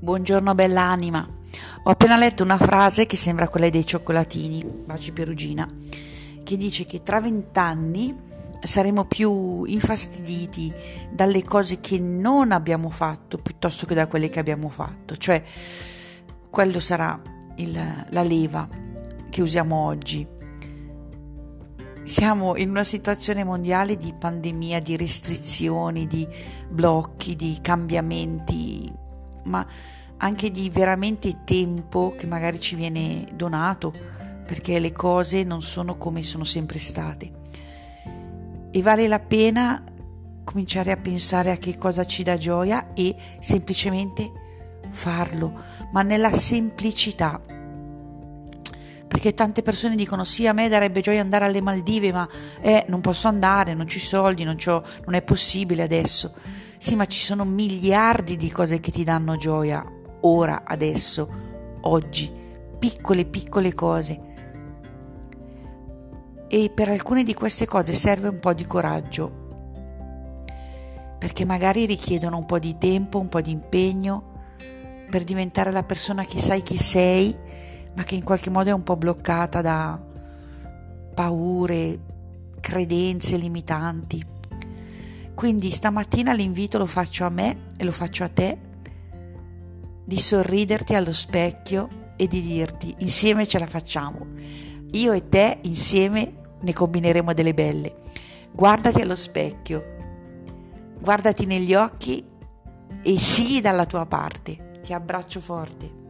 Buongiorno bell'anima. Ho appena letto una frase che sembra quella dei cioccolatini, baci perugina, che dice che tra vent'anni saremo più infastiditi dalle cose che non abbiamo fatto piuttosto che da quelle che abbiamo fatto. Cioè, quello sarà il, la leva che usiamo oggi. Siamo in una situazione mondiale di pandemia, di restrizioni, di blocchi, di cambiamenti ma anche di veramente tempo che magari ci viene donato, perché le cose non sono come sono sempre state. E vale la pena cominciare a pensare a che cosa ci dà gioia e semplicemente farlo, ma nella semplicità. Perché tante persone dicono sì, a me darebbe gioia andare alle Maldive, ma eh, non posso andare, non ho soldi, non, non è possibile adesso sì, ma ci sono miliardi di cose che ti danno gioia, ora, adesso, oggi, piccole, piccole cose. E per alcune di queste cose serve un po' di coraggio, perché magari richiedono un po' di tempo, un po' di impegno per diventare la persona che sai chi sei, ma che in qualche modo è un po' bloccata da paure, credenze limitanti. Quindi stamattina l'invito lo faccio a me e lo faccio a te di sorriderti allo specchio e di dirti insieme ce la facciamo. Io e te insieme ne combineremo delle belle. Guardati allo specchio, guardati negli occhi e sii dalla tua parte. Ti abbraccio forte.